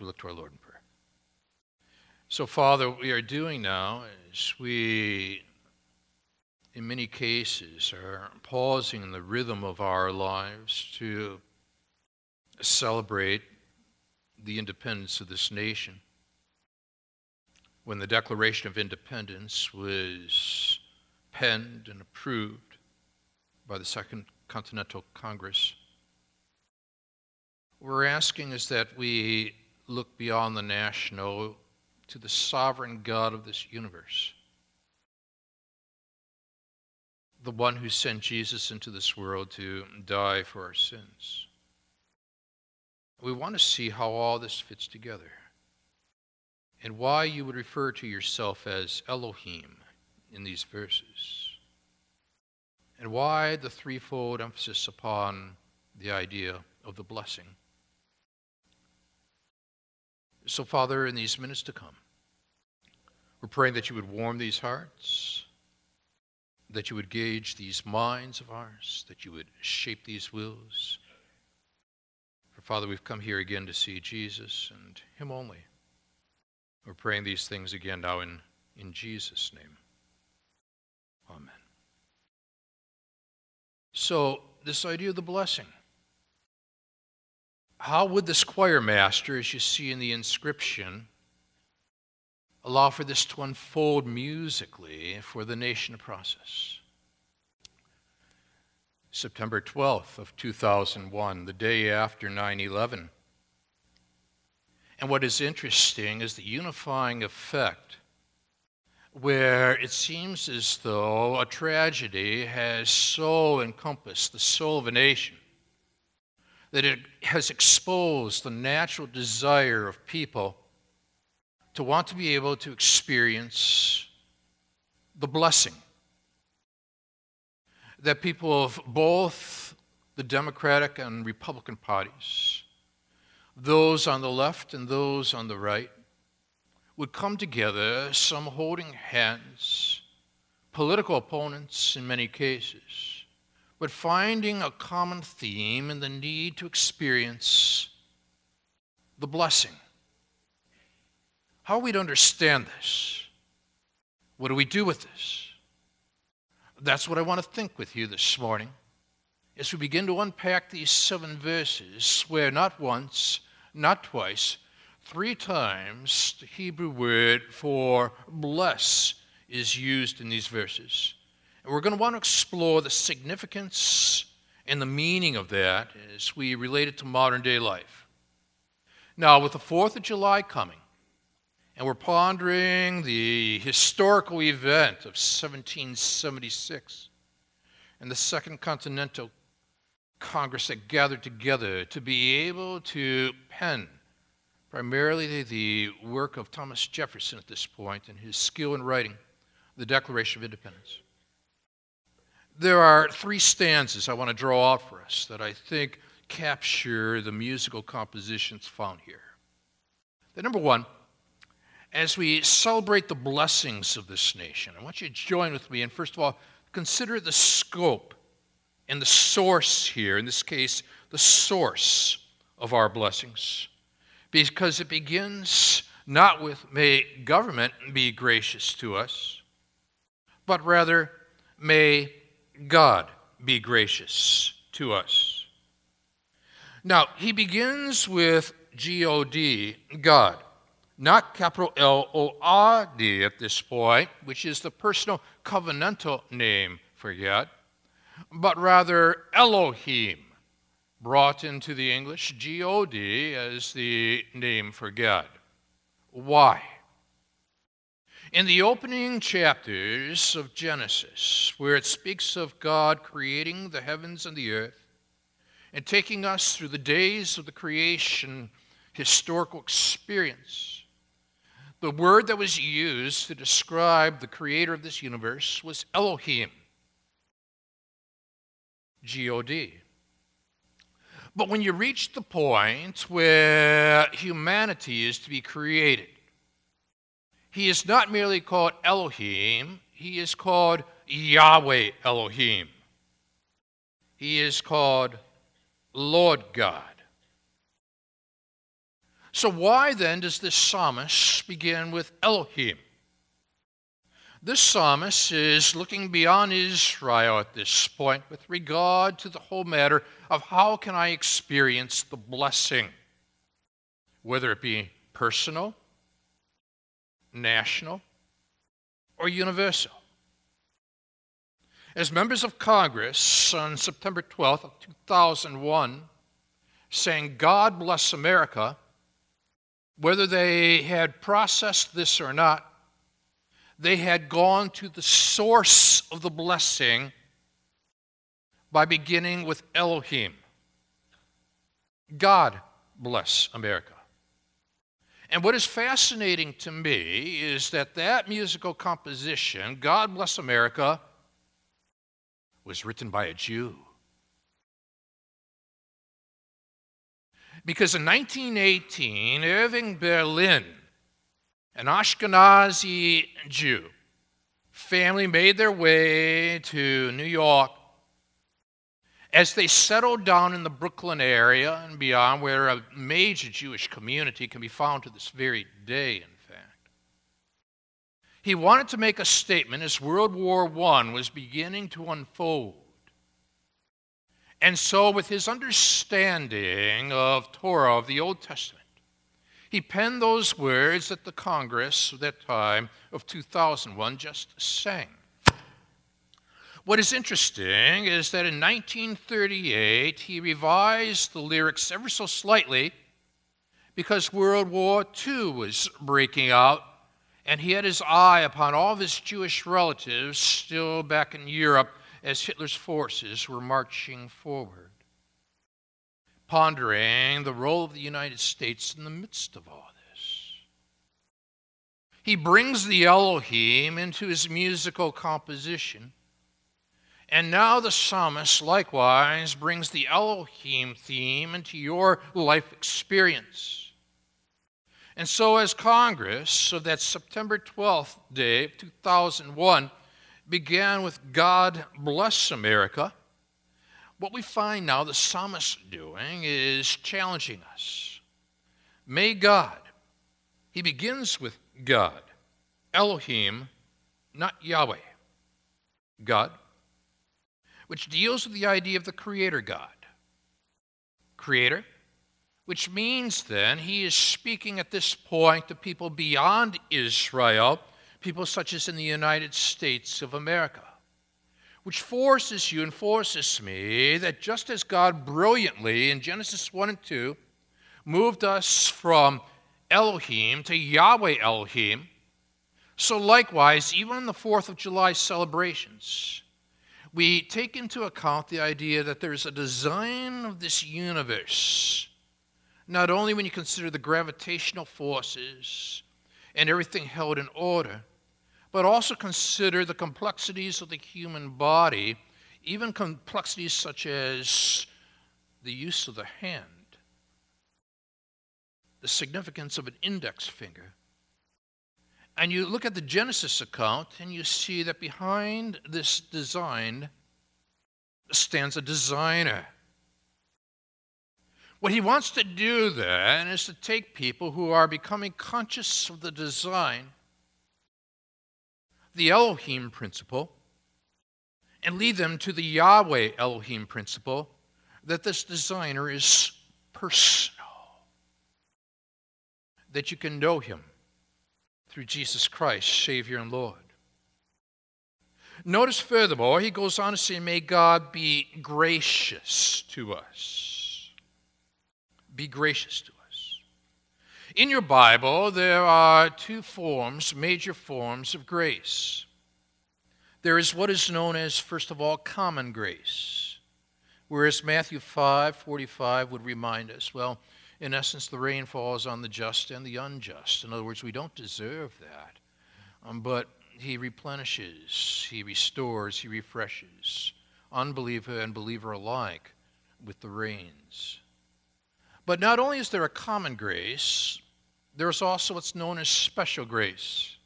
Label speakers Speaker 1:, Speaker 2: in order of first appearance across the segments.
Speaker 1: we look to our Lord in prayer. So, Father, what we are doing now is we, in many cases, are pausing in the rhythm of our lives to celebrate the independence of this nation. When the Declaration of Independence was penned and approved by the Second Continental Congress, we're asking is that we look beyond the national to the sovereign God of this universe, the one who sent Jesus into this world to die for our sins. We want to see how all this fits together and why you would refer to yourself as Elohim in these verses, and why the threefold emphasis upon the idea of the blessing. So, Father, in these minutes to come, we're praying that you would warm these hearts, that you would gauge these minds of ours, that you would shape these wills. For, Father, we've come here again to see Jesus and Him only. We're praying these things again now in, in Jesus' name. Amen. So, this idea of the blessing how would this choir master, as you see in the inscription, allow for this to unfold musically for the nation to process? September 12th of 2001, the day after 9/11. And what is interesting is the unifying effect where it seems as though a tragedy has so encompassed the soul of a nation that it has exposed the natural desire of people to want to be able to experience the blessing that people of both the Democratic and Republican parties, those on the left and those on the right, would come together, some holding hands, political opponents in many cases but finding a common theme in the need to experience the blessing. How are we to understand this? What do we do with this? That's what I want to think with you this morning as we begin to unpack these seven verses, where not once, not twice, three times the Hebrew word for bless is used in these verses. And we're going to want to explore the significance and the meaning of that as we relate it to modern day life. Now, with the 4th of July coming, and we're pondering the historical event of 1776 and the Second Continental Congress that gathered together to be able to pen primarily the work of Thomas Jefferson at this point and his skill in writing the Declaration of Independence there are three stanzas I want to draw out for us that I think capture the musical compositions found here. The number one, as we celebrate the blessings of this nation, I want you to join with me and first of all consider the scope and the source here, in this case, the source of our blessings. Because it begins not with may government be gracious to us, but rather may God be gracious to us. Now, he begins with G O D, God, not capital L O R D at this point, which is the personal covenantal name for God, but rather Elohim, brought into the English G O D as the name for God. Why? In the opening chapters of Genesis, where it speaks of God creating the heavens and the earth and taking us through the days of the creation historical experience, the word that was used to describe the creator of this universe was Elohim, G O D. But when you reach the point where humanity is to be created, he is not merely called Elohim, he is called Yahweh Elohim. He is called Lord God. So, why then does this psalmist begin with Elohim? This psalmist is looking beyond Israel at this point with regard to the whole matter of how can I experience the blessing, whether it be personal, national, or universal. As members of Congress on September 12th of 2001 saying, God bless America, whether they had processed this or not, they had gone to the source of the blessing by beginning with Elohim. God bless America. And what is fascinating to me is that that musical composition, God Bless America, was written by a Jew. Because in 1918, Irving Berlin, an Ashkenazi Jew, family made their way to New York. As they settled down in the Brooklyn area and beyond, where a major Jewish community can be found to this very day, in fact, he wanted to make a statement as World War I was beginning to unfold. And so, with his understanding of Torah, of the Old Testament, he penned those words that the Congress at that time of 2001 just sang. What is interesting is that in 1938, he revised the lyrics ever so slightly because World War II was breaking out, and he had his eye upon all of his Jewish relatives still back in Europe as Hitler's forces were marching forward, pondering the role of the United States in the midst of all this. He brings the Elohim into his musical composition. And now the psalmist likewise brings the Elohim theme into your life experience. And so, as Congress of that September 12th day, 2001, began with God bless America. What we find now the psalmist doing is challenging us. May God, he begins with God, Elohim, not Yahweh, God, which deals with the idea of the Creator God. Creator, which means then he is speaking at this point to people beyond Israel people such as in the United States of America, which forces you and forces me that just as God brilliantly in Genesis 1 and 2 moved us from Elohim to Yahweh Elohim, so likewise, even in the 4th of July celebrations, we take into account the idea that there's a design of this universe, not only when you consider the gravitational forces and everything held in order, but also consider the complexities of the human body, even complexities such as the use of the hand, the significance of an index finger. And you look at the Genesis account and you see that behind this design stands a designer. What he wants to do then is to take people who are becoming conscious of the design the Elohim principle and lead them to the Yahweh Elohim principle that this designer is personal, that you can know him through Jesus Christ, Savior and Lord. Notice furthermore, he goes on to say, May God be gracious to us. Be gracious to us. In your Bible, there are two forms, major forms of grace. There is what is known as, first of all, common grace, whereas Matthew 5 45 would remind us, well, in essence, the rain falls on the just and the unjust. In other words, we don't deserve that. Um, but he replenishes, he restores, he refreshes, unbeliever and believer alike, with the rains. But not only is there a common grace, there is also what's known as special grace,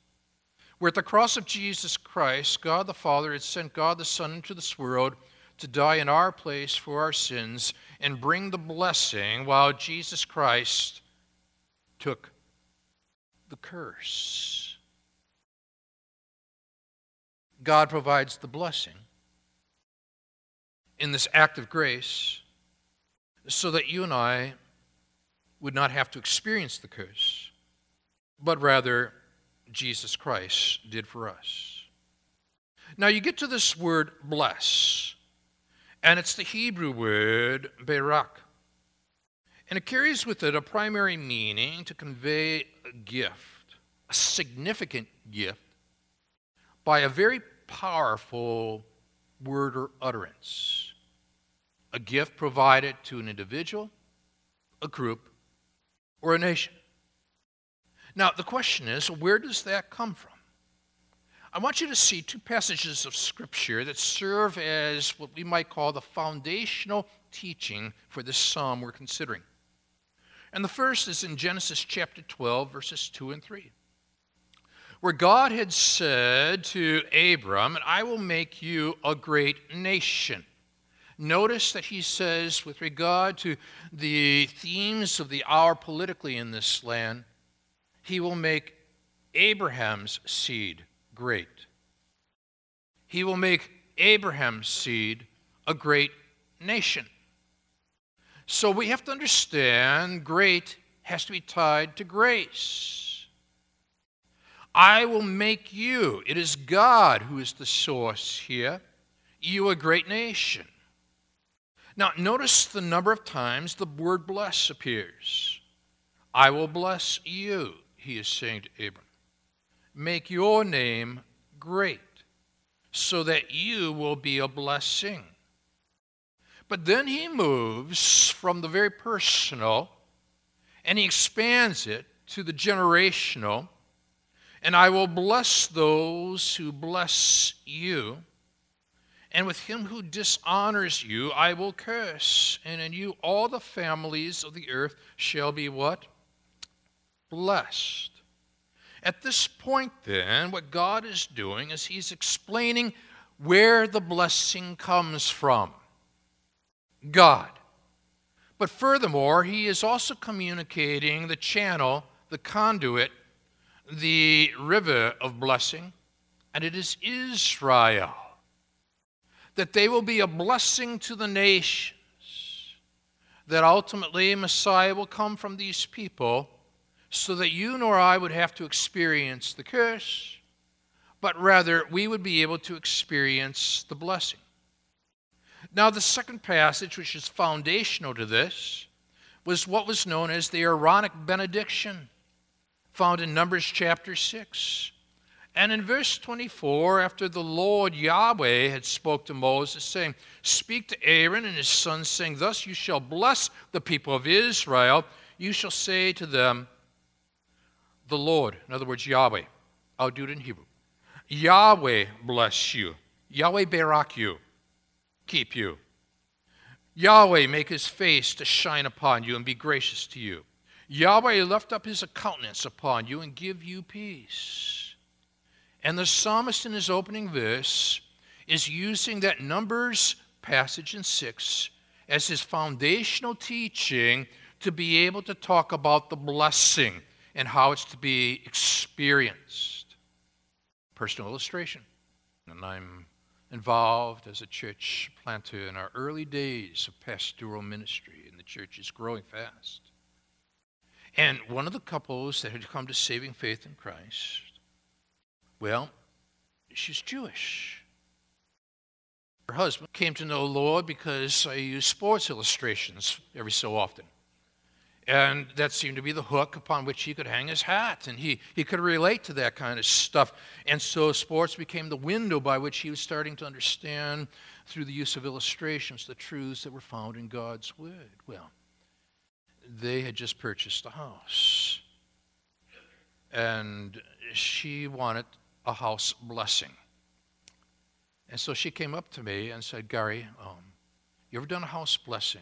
Speaker 1: where at the cross of Jesus Christ, God the Father had sent God the Son into this world to die in our place for our sins and bring the blessing while Jesus Christ took the curse. God provides the blessing in this act of grace so that you and I would not have to experience the curse, but rather Jesus Christ did for us. Now you get to this word bless, and it's the Hebrew word berak. And it carries with it a primary meaning to convey a gift, a significant gift, by a very powerful word or utterance. A gift provided to an individual, a group, or a nation. Now, the question is where does that come from? I want you to see two passages of Scripture that serve as what we might call the foundational teaching for this psalm we're considering. And the first is in Genesis chapter 12, verses 2 and 3, where God had said to Abram, I will make you a great nation. Notice that he says, with regard to the themes of the hour politically in this land, he will make Abraham's seed great. He will make Abraham's seed a great nation. So we have to understand great has to be tied to grace. I will make you, it is God who is the source here, you a great nation. Now, notice the number of times the word bless appears. I will bless you, he is saying to Abram. Make your name great, so that you will be a blessing. But then he moves from the very personal and he expands it to the generational. And I will bless those who bless you. And with him who dishonors you, I will curse. And in you, all the families of the earth shall be what? Blessed. At this point, then, what God is doing is he's explaining where the blessing comes from. God. But furthermore, he is also communicating the channel, the conduit, the river of blessing, and it is Israel. That they will be a blessing to the nations. That ultimately Messiah will come from these people so that you nor I would have to experience the curse, but rather we would be able to experience the blessing. Now, the second passage, which is foundational to this, was what was known as the Aaronic benediction, found in Numbers chapter 6. And in verse 24, after the Lord Yahweh had spoke to Moses, saying, Speak to Aaron and his sons, saying, Thus you shall bless the people of Israel. You shall say to them, The Lord, in other words, Yahweh, I'll do it in Hebrew. Yahweh bless you. Yahweh berak you keep you. Yahweh make his face to shine upon you and be gracious to you. Yahweh lift up his countenance upon you and give you peace. And the psalmist in his opening verse is using that Numbers passage in 6 as his foundational teaching to be able to talk about the blessing and how it's to be experienced. Personal illustration. And I'm involved as a church planter in our early days of pastoral ministry, and the church is growing fast. And one of the couples that had come to saving faith in Christ, well, she's Jewish. Her husband came to know the Lord because I use sports illustrations every so often. And that seemed to be the hook upon which he could hang his hat. And he, he could relate to that kind of stuff. And so sports became the window by which he was starting to understand, through the use of illustrations, the truths that were found in God's Word. Well, they had just purchased a house. And she wanted a house blessing. And so she came up to me and said, Gary, um, you ever done a house blessing?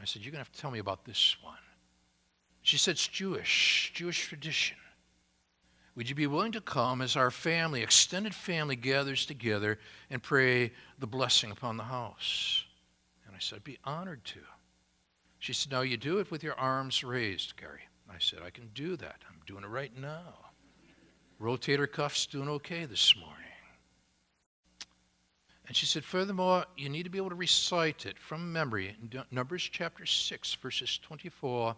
Speaker 1: I said, You're going to have to tell me about this one. She said, It's Jewish, Jewish tradition. Would you be willing to come as our family, extended family, gathers together and pray the blessing upon the house? And I said, I'd be honored to. She said, No, you do it with your arms raised, Gary. I said, I can do that. I'm doing it right now. Rotator cuff's doing okay this morning. And she said, furthermore, you need to be able to recite it from memory. Numbers chapter 6, verses 24,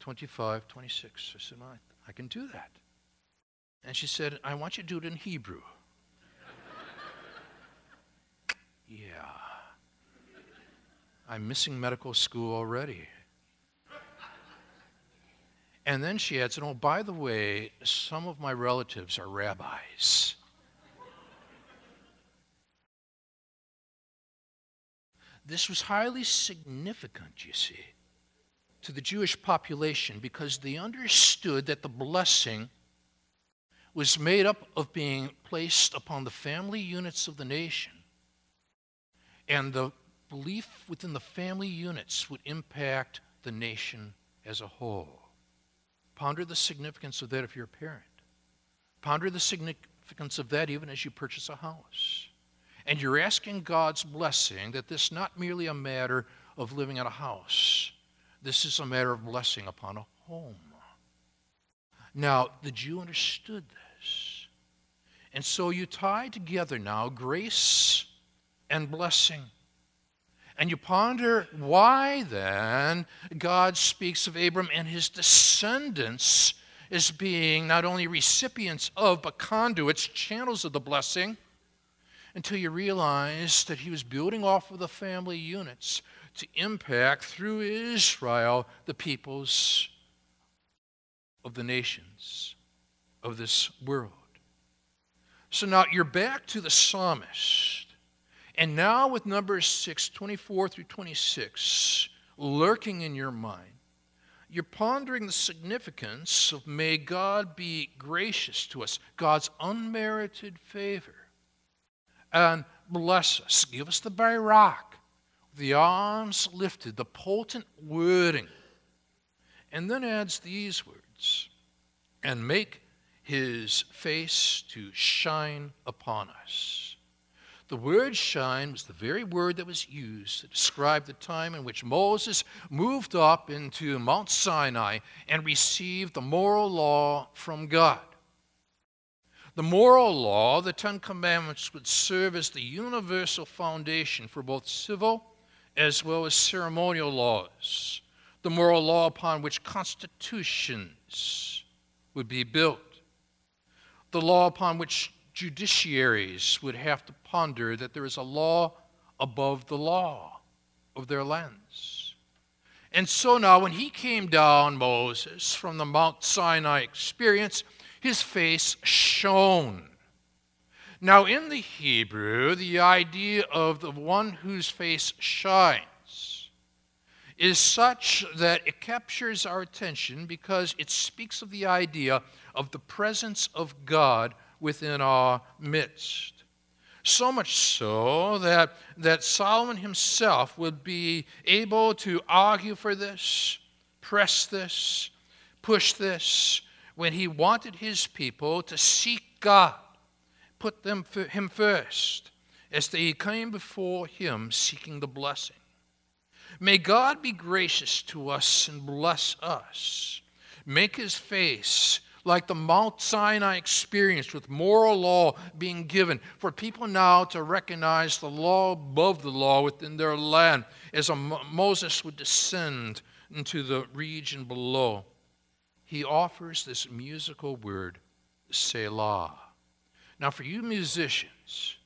Speaker 1: 25, 26. I said, I, I can do that. And she said, I want you to do it in Hebrew. yeah. I'm missing medical school already. And then she adds, and oh, by the way, some of my relatives are rabbis. This was highly significant, you see, to the Jewish population because they understood that the blessing was made up of being placed upon the family units of the nation. And the belief within the family units would impact the nation as a whole. Ponder the significance of that if you're a parent. Ponder the significance of that even as you purchase a house. And you're asking God's blessing that this not merely a matter of living in a house, this is a matter of blessing upon a home. Now, the Jew understood this. And so you tie together now grace and blessing. And you ponder why then God speaks of Abram and his descendants as being not only recipients of, but conduits, channels of the blessing, until you realize that he was building off of the family units to impact through Israel the peoples of the nations of this world. So now you're back to the psalmist and now, with Numbers 6, 24 through 26, lurking in your mind, you're pondering the significance of may God be gracious to us, God's unmerited favor, and bless us. Give us the barak, the arms lifted, the potent wording. And then adds these words and make his face to shine upon us. The word shine was the very word that was used to describe the time in which Moses moved up into Mount Sinai and received the moral law from God. The moral law, the Ten Commandments, would serve as the universal foundation for both civil as well as ceremonial laws, the moral law upon which constitutions would be built, the law upon which judiciaries would have to ponder that there is a law above the law of their lands. And so now, when he came down, Moses, from the Mount Sinai experience, his face shone. Now, in the Hebrew, the idea of the one whose face shines is such that it captures our attention because it speaks of the idea of the presence of God within our midst. So much so that, that Solomon himself would be able to argue for this, press this, push this, when he wanted his people to seek God, put them him first, as they came before him seeking the blessing. May God be gracious to us and bless us. Make his face like the Mount Sinai experience with moral law being given, for people now to recognize the law above the law within their land as Moses would descend into the region below. He offers this musical word, Selah. Now, for you musicians,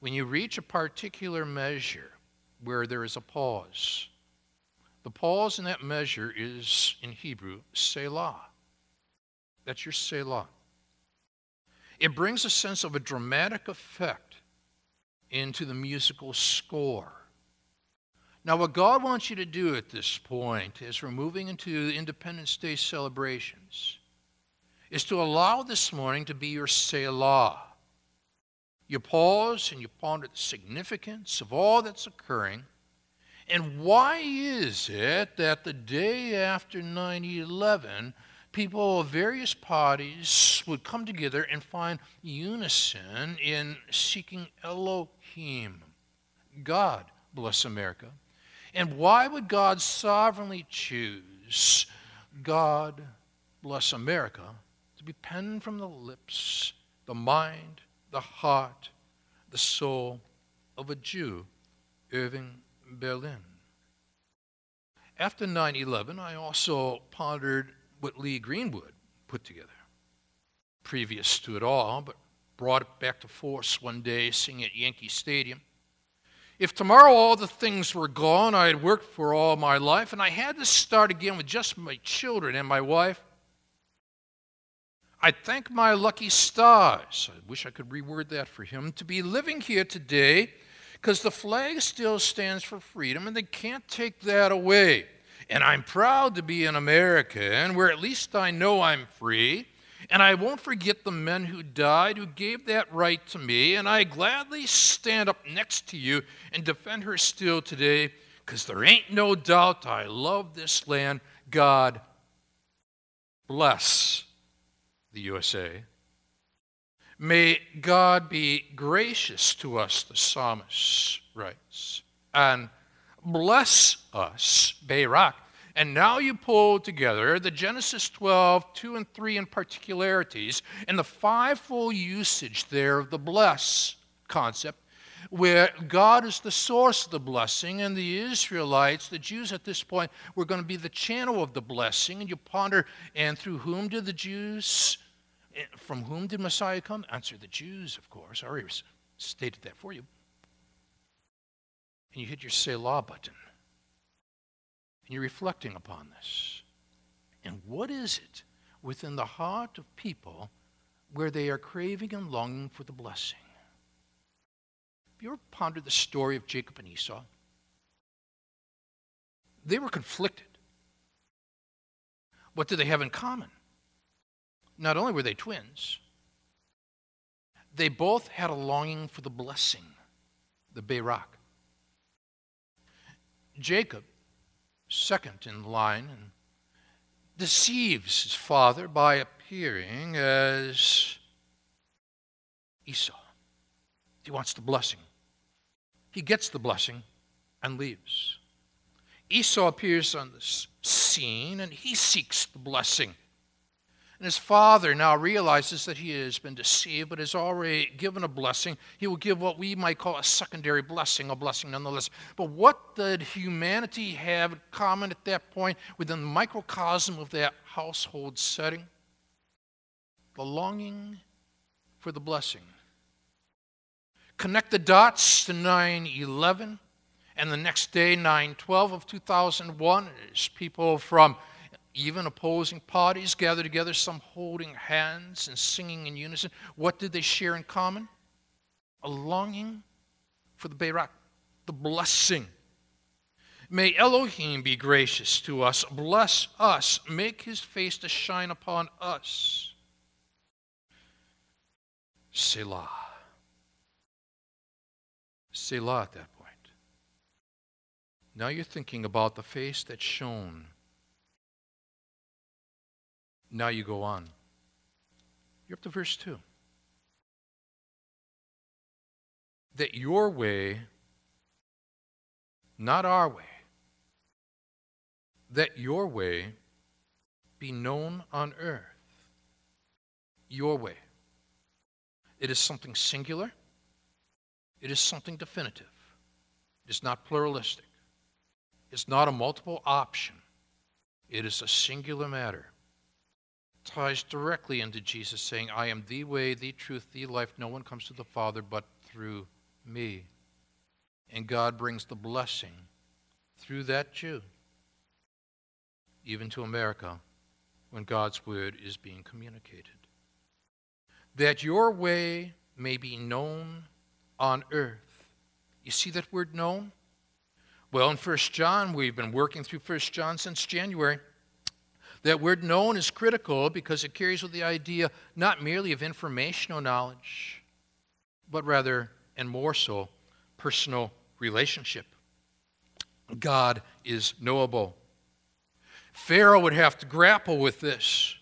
Speaker 1: when you reach a particular measure where there is a pause, the pause in that measure is in Hebrew, Selah. That's your Selah. It brings a sense of a dramatic effect into the musical score. Now, what God wants you to do at this point, as we're moving into Independence Day celebrations, is to allow this morning to be your Selah. You pause and you ponder the significance of all that's occurring. And why is it that the day after 9 11, people of various parties would come together and find unison in seeking Elohim, God, bless America. And why would God sovereignly choose God bless America be penned from the lips, the mind, the heart, the soul of a Jew, Irving Berlin. After 9 11, I also pondered what Lee Greenwood put together. Previous to it all, but brought it back to force one day singing at Yankee Stadium. If tomorrow all the things were gone I had worked for all my life, and I had to start again with just my children and my wife, I'd thank my lucky stars. I wish I could reword that for him to be living here today because the flag still stands for freedom and they can't take that away. And I'm proud to be an American where at least I know I'm free and I won't forget the men who died who gave that right to me, and I gladly stand up next to you and defend her still today, because there ain't no doubt I love this land. God bless the USA. May God be gracious to us, the psalmist writes, and bless us, Barak, and now you pull together the Genesis 12, 2 and 3 in particularities, and the fivefold usage there of the bless concept, where God is the source of the blessing, and the Israelites, the Jews at this point, were going to be the channel of the blessing. And you ponder, and through whom did the Jews, from whom did Messiah come? Answer the Jews, of course. I already stated that for you. And you hit your Selah button. And you're reflecting upon this. And what is it within the heart of people where they are craving and longing for the blessing? Have you ever pondered the story of Jacob and Esau? They were conflicted. What did they have in common? Not only were they twins, they both had a longing for the blessing, the Barak. Jacob second in line deceives his father by appearing as Esau. He wants the blessing. He gets the blessing and leaves. Esau appears on the scene and he seeks the blessing. And his father now realizes that he has been deceived, but has already given a blessing. He will give what we might call a secondary blessing, a blessing nonetheless. But what did humanity have in common at that point within the microcosm of that household setting? The longing for the blessing. Connect the dots to 9 11, and the next day, 9 12 of 2001, as people from even opposing parties gather together, some holding hands and singing in unison. What did they share in common? A longing for the Barak, the blessing. May Elohim be gracious to us, bless us, make his face to shine upon us. Selah. Selah at that point. Now you're thinking about the face that shone now you go on. You're up to verse 2. That your way, not our way, that your way be known on earth. Your way. It is something singular, it is something definitive, it is not pluralistic, it's not a multiple option, it is a singular matter ties directly into Jesus saying, I am the way, the truth, the life. No one comes to the Father but through me. And God brings the blessing through that Jew, even to America, when God's word is being communicated. That your way may be known on earth. You see that word known? Well, in 1 John, we've been working through 1 John since January. That word known is critical because it carries with the idea not merely of informational knowledge, but rather, and more so, personal relationship. God is knowable. Pharaoh would have to grapple with this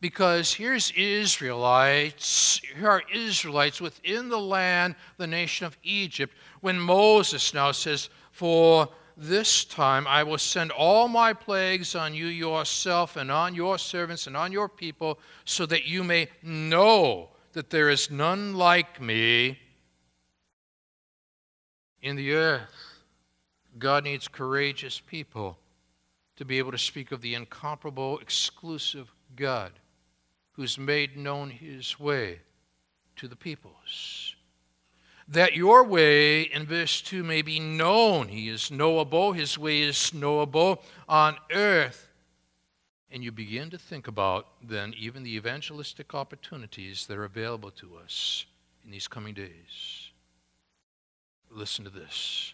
Speaker 1: because here's Israelites, here are Israelites within the land, the nation of Egypt, when Moses now says, For this time I will send all my plagues on you yourself and on your servants and on your people, so that you may know that there is none like me in the earth. God needs courageous people to be able to speak of the incomparable, exclusive God who's made known his way to the peoples. That your way, in verse 2, may be known. He is knowable, his way is knowable on earth. And you begin to think about then even the evangelistic opportunities that are available to us in these coming days. Listen to this.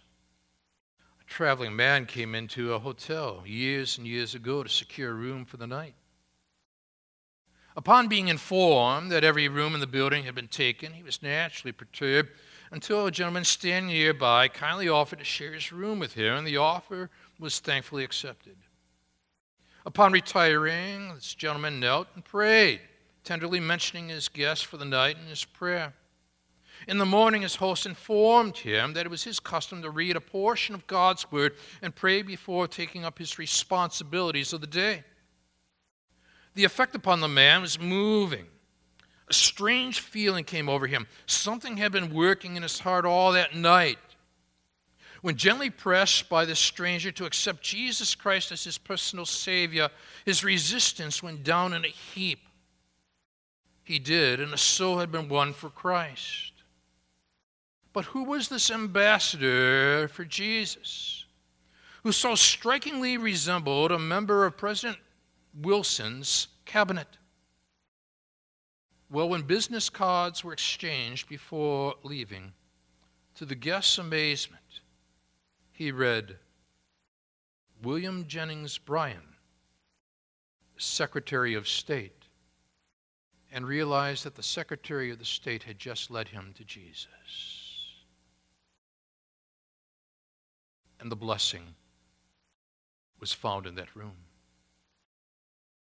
Speaker 1: A traveling man came into a hotel years and years ago to secure a room for the night. Upon being informed that every room in the building had been taken, he was naturally perturbed until a gentleman standing nearby kindly offered to share his room with him, and the offer was thankfully accepted. Upon retiring, this gentleman knelt and prayed, tenderly mentioning his guest for the night in his prayer. In the morning, his host informed him that it was his custom to read a portion of God's word and pray before taking up his responsibilities of the day. The effect upon the man was moving. A strange feeling came over him. Something had been working in his heart all that night. When gently pressed by this stranger to accept Jesus Christ as his personal Savior, his resistance went down in a heap. He did, and a soul had been won for Christ. But who was this ambassador for Jesus, who so strikingly resembled a member of President Wilson's cabinet. Well, when business cards were exchanged before leaving, to the guest's amazement, he read William Jennings Bryan, Secretary of State, and realized that the Secretary of the State had just led him to Jesus. And the blessing was found in that room.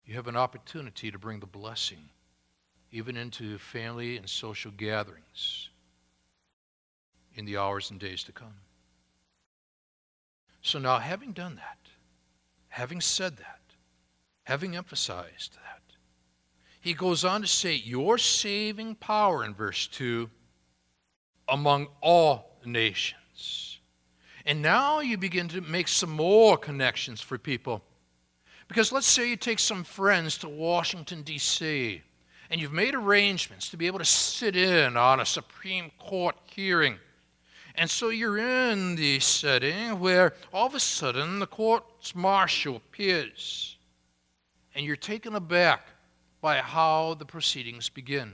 Speaker 1: You have an opportunity to bring the blessing even into family and social gatherings in the hours and days to come. So now, having done that, having said that, having emphasized that, he goes on to say, Your saving power in verse 2 among all nations. And now you begin to make some more connections for people because let's say you take some friends to Washington, D.C., and you've made arrangements to be able to sit in on a Supreme Court hearing. And so you're in the setting where all of a sudden the court's marshal appears, and you're taken aback by how the proceedings begin.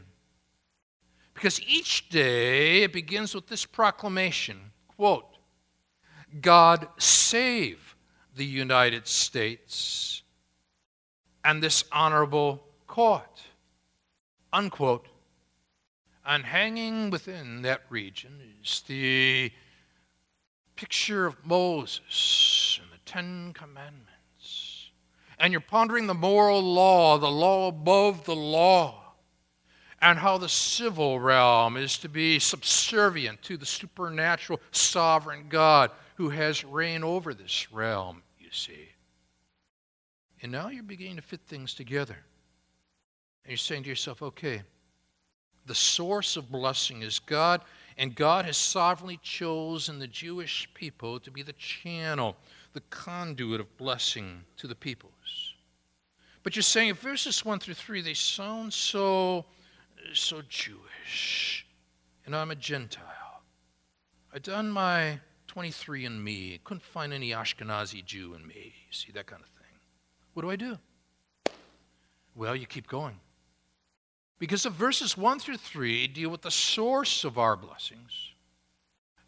Speaker 1: Because each day it begins with this proclamation quote, God save the United States and this honorable court. Unquote. And hanging within that region is the picture of Moses and the Ten Commandments. And you're pondering the moral law, the law above the law, and how the civil realm is to be subservient to the supernatural sovereign God who has reign over this realm, you see. And now you're beginning to fit things together. You're saying to yourself, okay, the source of blessing is God, and God has sovereignly chosen the Jewish people to be the channel, the conduit of blessing to the peoples. But you're saying verses 1 through 3, they sound so, so Jewish, and I'm a Gentile. I've done my 23 and me, couldn't find any Ashkenazi Jew in me. You see, that kind of thing. What do I do? Well, you keep going. Because the verses 1 through 3 deal with the source of our blessings.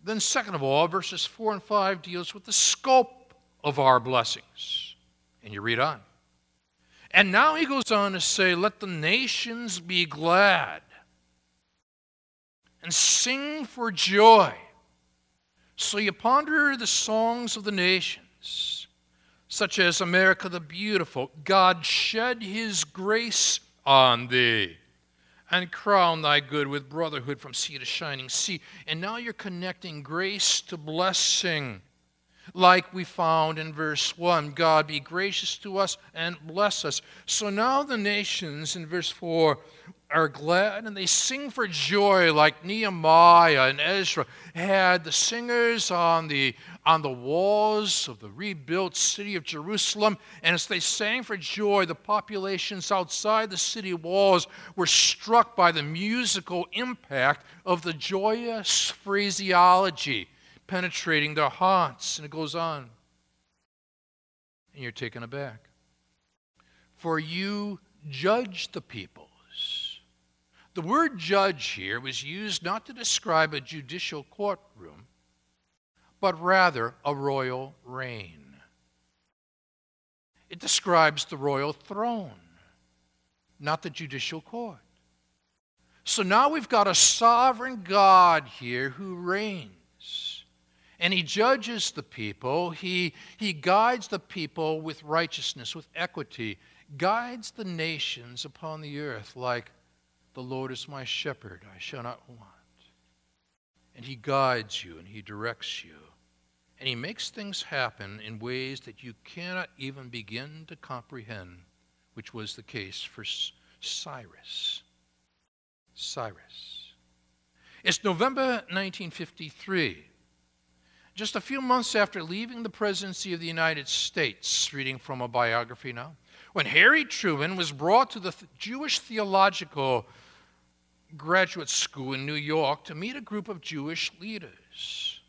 Speaker 1: Then, second of all, verses 4 and 5 deals with the scope of our blessings. And you read on. And now he goes on to say, Let the nations be glad and sing for joy. So you ponder the songs of the nations such as America the Beautiful, God shed his grace on thee and crown thy good with brotherhood from sea to shining sea. And now you're connecting grace to blessing. like we found in verse 1 God be gracious to us and bless us. So now the nations in verse 4 are glad and they sing for joy like Nehemiah and Ezra had the singers on the on the walls of the rebuilt city of Jerusalem. And as they sang for joy the populations outside the city walls were struck by the musical impact of the joyous phraseology penetrating their hearts. And it goes on. And you're taken aback. For you judge the people the word judge here was used not to describe a judicial courtroom, but rather a royal reign. It describes the royal throne, not the judicial court. So now we've got a sovereign God here who reigns. And he judges the people, he, he guides the people with righteousness, with equity, guides the nations upon the earth like the Lord is my shepherd, I shall not want. And He guides you and He directs you. And He makes things happen in ways that you cannot even begin to comprehend, which was the case for Cyrus. Cyrus. It's November 1953. Just a few months after leaving the presidency of the United States, reading from a biography now, when Harry Truman was brought to the Jewish Theological graduate school in New York to meet a group of Jewish leaders.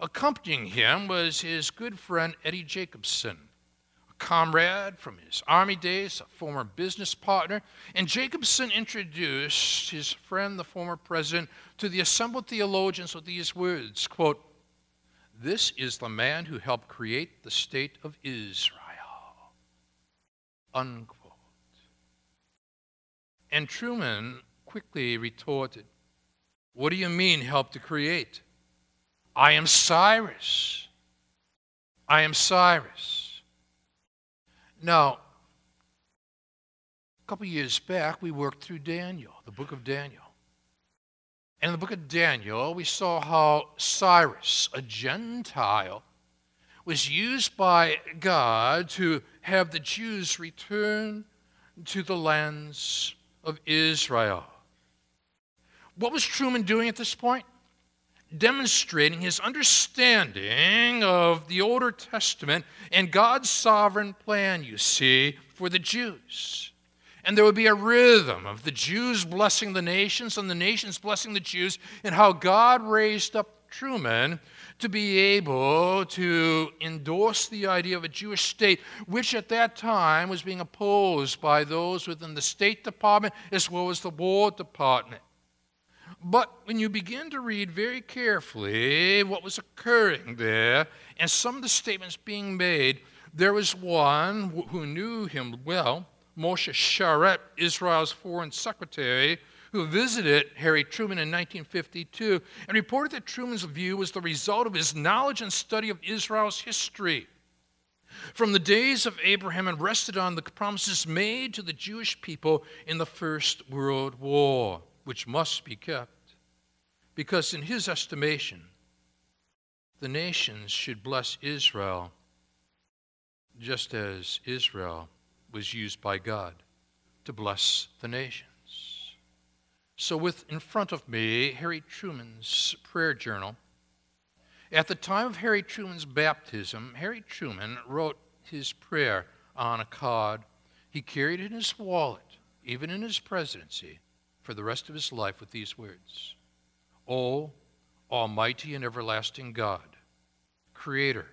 Speaker 1: Accompanying him was his good friend Eddie Jacobson, a comrade from his army days, a former business partner, and Jacobson introduced his friend, the former president, to the assembled theologians with these words, quote, this is the man who helped create the state of Israel. Unquote. And Truman quickly retorted, What do you mean, help to create? I am Cyrus. I am Cyrus. Now, a couple years back, we worked through Daniel, the book of Daniel. And in the book of Daniel, we saw how Cyrus, a Gentile, was used by God to have the Jews return to the lands of Israel. What was Truman doing at this point? Demonstrating his understanding of the Older Testament and God's sovereign plan, you see, for the Jews. And there would be a rhythm of the Jews blessing the nations and the nations blessing the Jews, and how God raised up Truman to be able to endorse the idea of a Jewish state, which at that time was being opposed by those within the State Department as well as the War Department. But when you begin to read very carefully what was occurring there and some of the statements being made, there was one who knew him well, Moshe Sharett, Israel's foreign secretary, who visited Harry Truman in 1952 and reported that Truman's view was the result of his knowledge and study of Israel's history. From the days of Abraham and rested on the promises made to the Jewish people in the First World War which must be kept. Because, in his estimation, the nations should bless Israel just as Israel was used by God to bless the nations. So, with in front of me Harry Truman's prayer journal. At the time of Harry Truman's baptism, Harry Truman wrote his prayer on a card. He carried it in his wallet, even in his presidency for the rest of his life with these words O Almighty and everlasting God, Creator,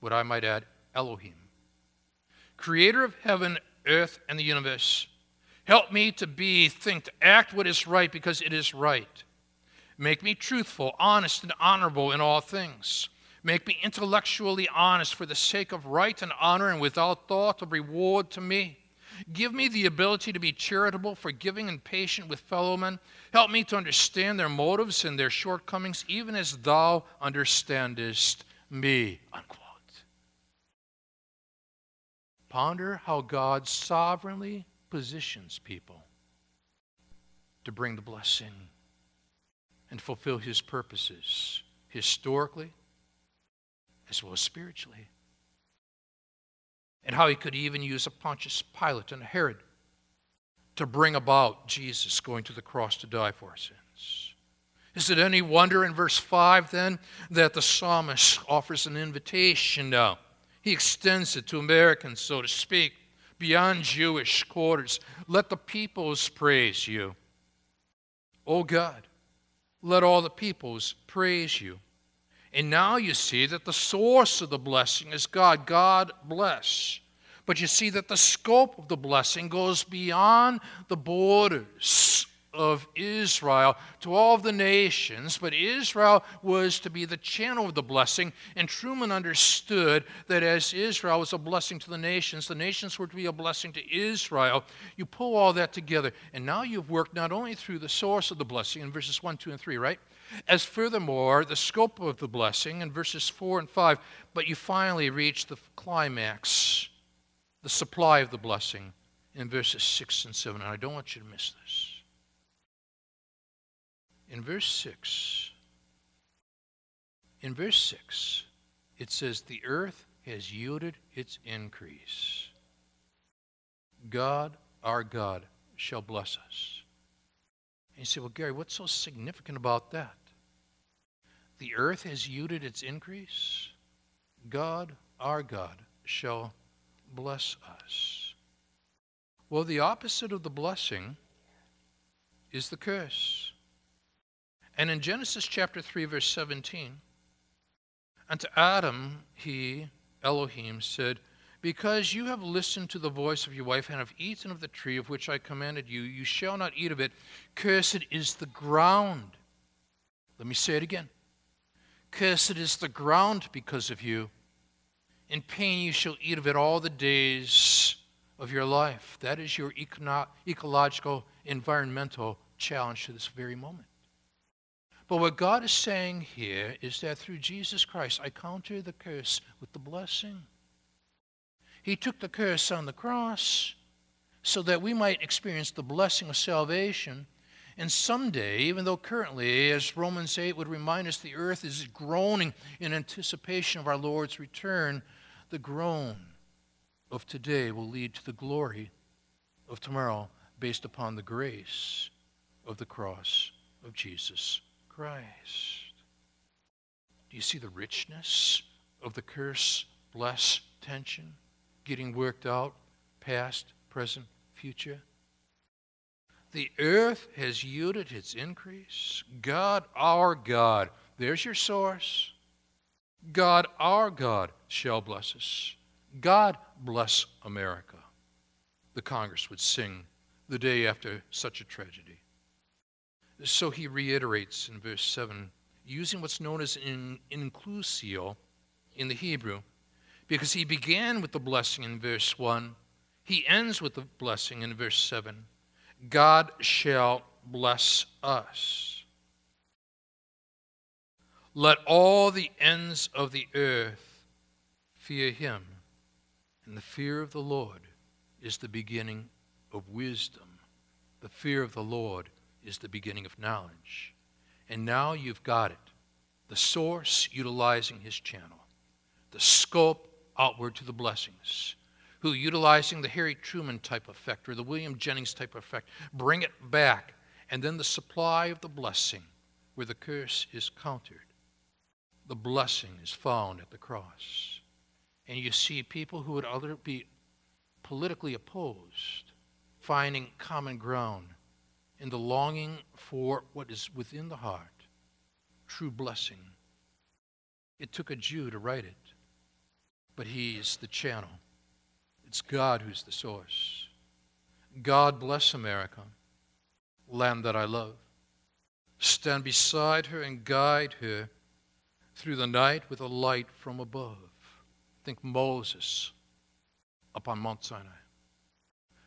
Speaker 1: what I might add, Elohim, Creator of heaven, earth, and the universe, help me to be, think, to act what is right because it is right. Make me truthful, honest, and honorable in all things. Make me intellectually honest for the sake of right and honor and without thought of reward to me. Give me the ability to be charitable, forgiving, and patient with fellow men. Help me to understand their motives and their shortcomings, even as thou understandest me. Unquote. Ponder how God sovereignly positions people to bring the blessing and fulfill his purposes historically as well as spiritually. And how he could even use a Pontius Pilate and a Herod to bring about Jesus going to the cross to die for our sins. Is it any wonder in verse 5 then that the psalmist offers an invitation now? He extends it to Americans, so to speak, beyond Jewish quarters. Let the peoples praise you. O God, let all the peoples praise you. And now you see that the source of the blessing is God. God bless. But you see that the scope of the blessing goes beyond the borders of Israel to all of the nations, but Israel was to be the channel of the blessing. And Truman understood that as Israel was a blessing to the nations, the nations were to be a blessing to Israel. You pull all that together, and now you've worked not only through the source of the blessing in verses 1, 2, and 3, right? As furthermore, the scope of the blessing in verses 4 and 5, but you finally reach the climax, the supply of the blessing in verses 6 and 7. And I don't want you to miss this. In verse 6, in verse 6, it says, The earth has yielded its increase. God, our God, shall bless us. And you say, Well, Gary, what's so significant about that? The earth has yielded its increase. God, our God, shall bless us. Well, the opposite of the blessing is the curse. And in Genesis chapter 3, verse 17, unto Adam he, Elohim, said, Because you have listened to the voice of your wife and have eaten of the tree of which I commanded you, you shall not eat of it. Cursed is the ground. Let me say it again. Cursed is the ground because of you. In pain you shall eat of it all the days of your life. That is your econo- ecological, environmental challenge to this very moment. But what God is saying here is that through Jesus Christ, I counter the curse with the blessing. He took the curse on the cross so that we might experience the blessing of salvation. And someday, even though currently, as Romans 8 would remind us, the earth is groaning in anticipation of our Lord's return, the groan of today will lead to the glory of tomorrow based upon the grace of the cross of Jesus Christ. Do you see the richness of the curse, bless, tension getting worked out, past, present, future? The earth has yielded its increase. God, our God, there's your source. God, our God, shall bless us. God bless America. The Congress would sing the day after such a tragedy. So he reiterates in verse 7, using what's known as an inclusio in the Hebrew, because he began with the blessing in verse 1, he ends with the blessing in verse 7. God shall bless us. Let all the ends of the earth fear him. And the fear of the Lord is the beginning of wisdom. The fear of the Lord is the beginning of knowledge. And now you've got it. The source utilizing his channel, the scope outward to the blessings. Who, utilizing the Harry Truman type effect or the William Jennings type effect, bring it back, and then the supply of the blessing where the curse is countered. The blessing is found at the cross. And you see people who would other be politically opposed finding common ground in the longing for what is within the heart, true blessing. It took a Jew to write it, but he is the channel. It's God who's the source. God bless America, land that I love. Stand beside her and guide her through the night with a light from above. Think Moses upon Mount Sinai.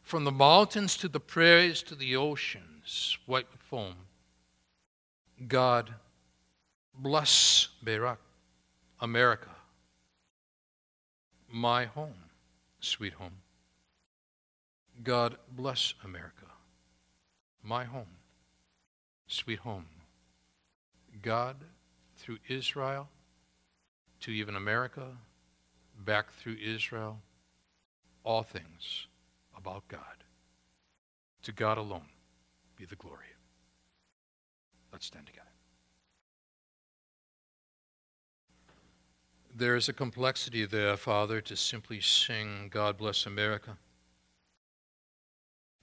Speaker 1: From the mountains to the prairies to the oceans, white with foam. God bless Barak, America, my home, sweet home. God bless America, my home, sweet home. God, through Israel, to even America, back through Israel, all things about God. To God alone be the glory. Let's stand together. There is a complexity there, Father, to simply sing, God bless America.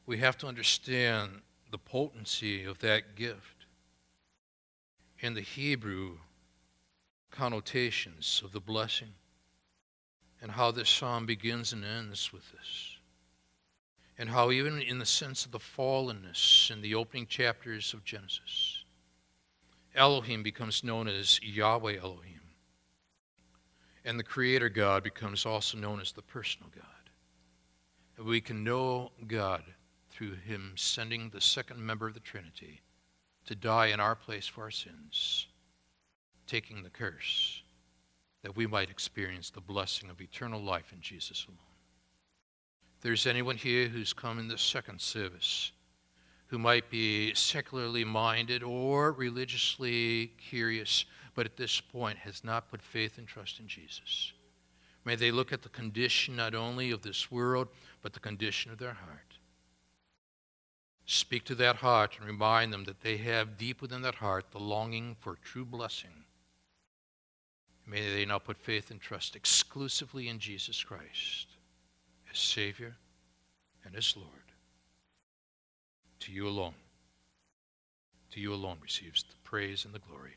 Speaker 1: We have to understand the potency of that gift and the Hebrew connotations of the blessing and how this psalm begins and ends with this. And how, even in the sense of the fallenness in the opening chapters of Genesis, Elohim becomes known as Yahweh Elohim. And the Creator God becomes also known as the personal God. And we can know God through Him sending the second member of the Trinity to die in our place for our sins, taking the curse that we might experience the blessing of eternal life in Jesus alone. If there's anyone here who's come in this second service who might be secularly minded or religiously curious, but at this point has not put faith and trust in Jesus, may they look at the condition not only of this world, but the condition of their heart. Speak to that heart and remind them that they have deep within that heart the longing for true blessing May they now put faith and trust exclusively in Jesus Christ as Savior and as Lord. To you alone. To you alone receives the praise and the glory.